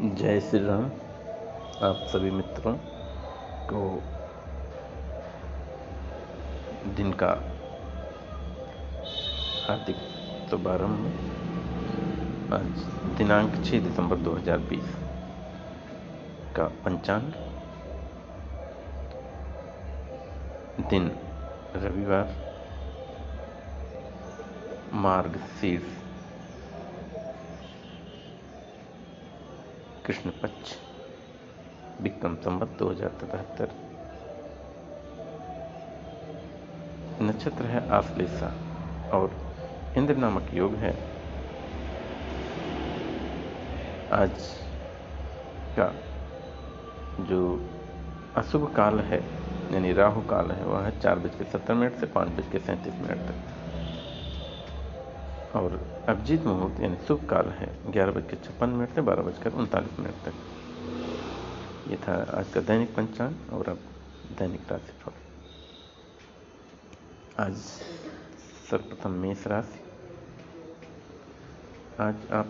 जय श्री राम। आप सभी मित्रों को दिन का हार्दिक शुभारंभ आज दिनांक 6 दिसंबर 2020 का पंचांग। दिन रविवार। मार्ग शीर्ष कृष्ण पक्ष। विक्रम संबत दो हज़ार तिहत्तर नक्षत्र है आश्लेषा और इंद्र नामक योग है। आज का जो अशुभ काल है, यानी राहु काल है, वह है चार बज के सत्तर मिनट से पाँच बज के सैंतीस मिनट तक। और अभिजीत मुहूर्त यानी शुभ काल है, ग्यारह बजकर छप्पन मिनट से बारह बजकर उनतालीस मिनट तक। ये था आज का दैनिक पंचांग, और अब दैनिक राशिफल। आज सर्वप्रथम मेष राशि। आज आप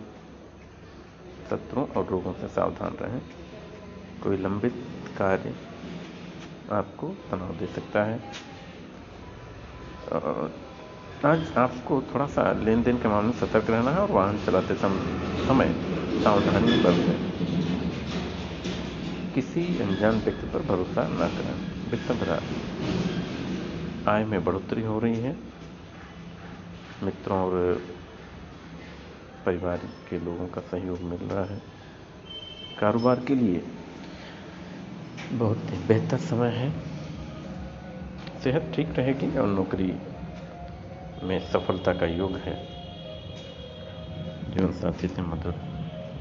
शत्रुओं और रोगों से सावधान रहें। कोई लंबित कार्य आपको तनाव दे सकता है। आज आपको थोड़ा सा लेन देन के मामले में सतर्क रहना है और वाहन चलाते समय सावधानी बरतें। किसी अनजान व्यक्ति पर भरोसा न करें। वित्त भरा आय में बढ़ोतरी हो रही है। मित्रों और परिवार के लोगों का सहयोग मिल रहा है। कारोबार के लिए बहुत बेहतर समय है। सेहत ठीक रहेगी और नौकरी में सफलता का योग है। जीवन साथी से मधुर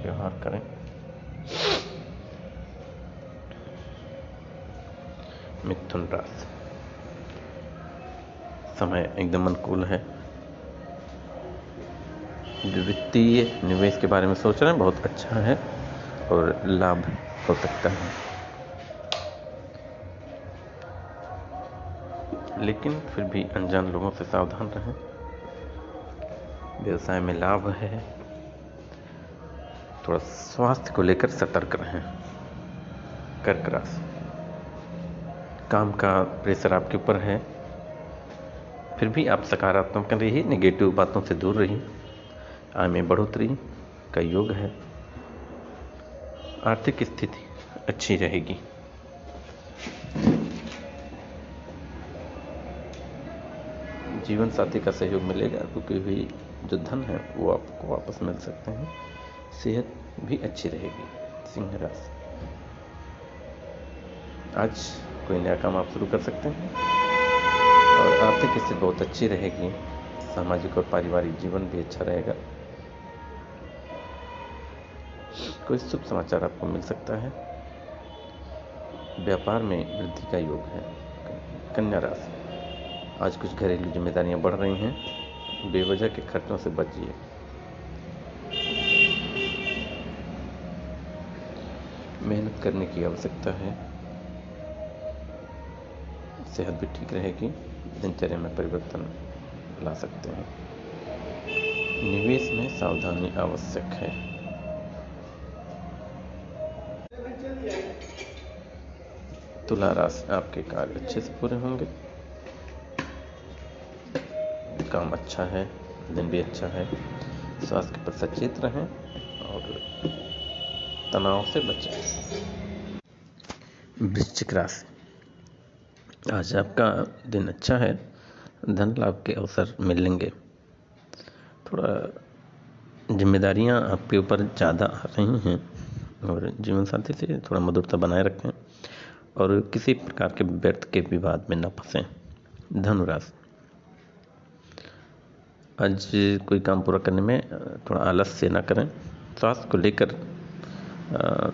व्यवहार करें। मिथुन राशि। समय एकदम अनुकूल है। वित्तीय निवेश के बारे में सोच रहे हैं, बहुत अच्छा है और लाभ हो सकता है। लेकिन फिर भी अनजान लोगों से सावधान रहें। व्यवसाय में लाभ है। थोड़ा स्वास्थ्य को लेकर सतर्क रहें। कर्क राशि। काम का प्रेशर आपके ऊपर है। फिर भी आप सकारात्मक रहिए नेगेटिव बातों से दूर रहिए। आय में बढ़ोतरी का योग है। आर्थिक स्थिति अच्छी रहेगी। जीवन साथी का सहयोग मिलेगा रुकी हुई जो धन है, वो आपको वापस मिल सकते हैं। सेहत भी अच्छी रहेगी, सिंह राशि आज कोई नया काम आप शुरू कर सकते हैं। और आर्थिक स्थिति बहुत अच्छी रहेगी, सामाजिक और पारिवारिक जीवन भी अच्छा रहेगा। कोई शुभ समाचार आपको मिल सकता है। व्यापार में वृद्धि का योग है, कन्या राशि। आज कुछ घरेलू जिम्मेदारियाँ बढ़ रही हैं। बेवजह के खर्चों से बचिए। मेहनत करने की आवश्यकता है। सेहत भी ठीक रहेगी। दिनचर्या में परिवर्तन ला सकते हैं। निवेश में सावधानी आवश्यक है। तुला राशि आपके कार्य अच्छे से पूरे होंगे। काम अच्छा है, दिन भी अच्छा है, स्वास्थ्य के प्रति सचेत रहें और तनाव से बचें। वृश्चिक राशि। आज आपका दिन अच्छा है, धन लाभ के अवसर मिलेंगे। थोड़ा जिम्मेदारियाँ आपके ऊपर ज़्यादा आ रही हैं और जीवन साथी से थोड़ा मधुरता बनाए रखें और किसी प्रकार के व्यर्थ के विवाद में न फंसें। धनुराशि। आज कोई काम पूरा करने में थोड़ा आलस से ना करें। स्वास्थ्य को लेकर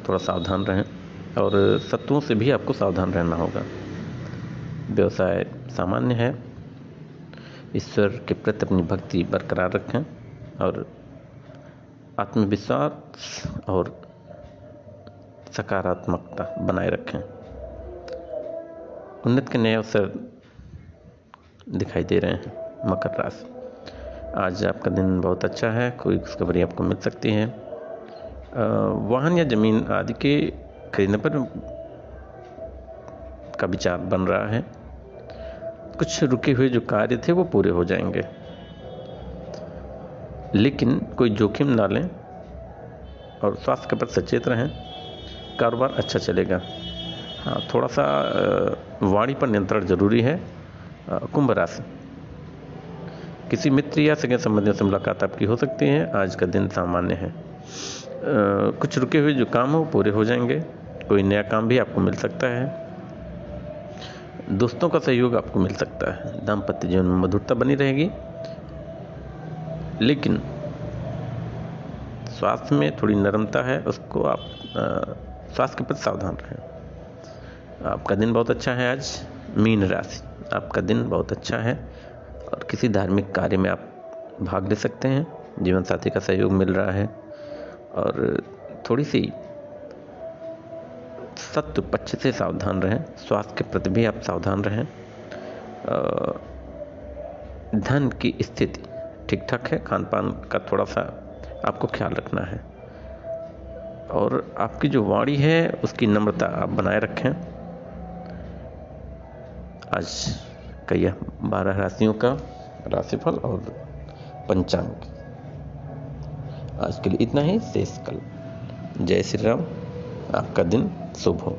थोड़ा सावधान रहें और शत्रुओं से भी आपको सावधान रहना होगा। व्यवसाय सामान्य है। ईश्वर के प्रति अपनी भक्ति बरकरार रखें और आत्मविश्वास और सकारात्मकता बनाए रखें। उन्नत के नए अवसर दिखाई दे रहे हैं मकर राशि। आज आपका दिन बहुत अच्छा है, कोई खुशखबरी आपको मिल सकती है। वाहन या ज़मीन आदि के खरीदने पर का विचार बन रहा है। कुछ रुके हुए जो कार्य थे वो पूरे हो जाएँगे। लेकिन कोई जोखिम ना लें और स्वास्थ्य के प्रति सचेत रहें, कारोबार अच्छा चलेगा। हाँ थोड़ा सा वाणी पर नियंत्रण ज़रूरी है। कुंभ राशि। किसी मित्र या सगे संबंधियों से मुलाकात आपकी हो सकती है। आज का दिन सामान्य है। आ, कुछ रुके हुए जो काम हो पूरे हो जाएँगे। कोई नया काम भी आपको मिल सकता है। दोस्तों का सहयोग आपको मिल सकता है। दाम्पत्य जीवन में मधुरता बनी रहेगी। लेकिन स्वास्थ्य में थोड़ी नरमता है उसको आप स्वास्थ्य के प्रति सावधान रहें। आपका दिन बहुत अच्छा है आज। मीन राशि। आपका दिन बहुत अच्छा है। और किसी धार्मिक कार्य में आप भाग ले सकते हैं। जीवन साथी का सहयोग मिल रहा है। और थोड़ी सी सत्य पक्ष से सावधान रहें। स्वास्थ्य के प्रति भी आप सावधान रहें। धन की स्थिति ठीक ठाक है। खान पान का थोड़ा सा आपको ख्याल रखना है। और आपकी जो वाणी है, उसकी नम्रता आप बनाए रखें। आज का यह बारह राशियों का राशिफल और पंचांग। आज के लिए इतना ही, शेष कल। जय श्री राम, आपका दिन शुभ हो।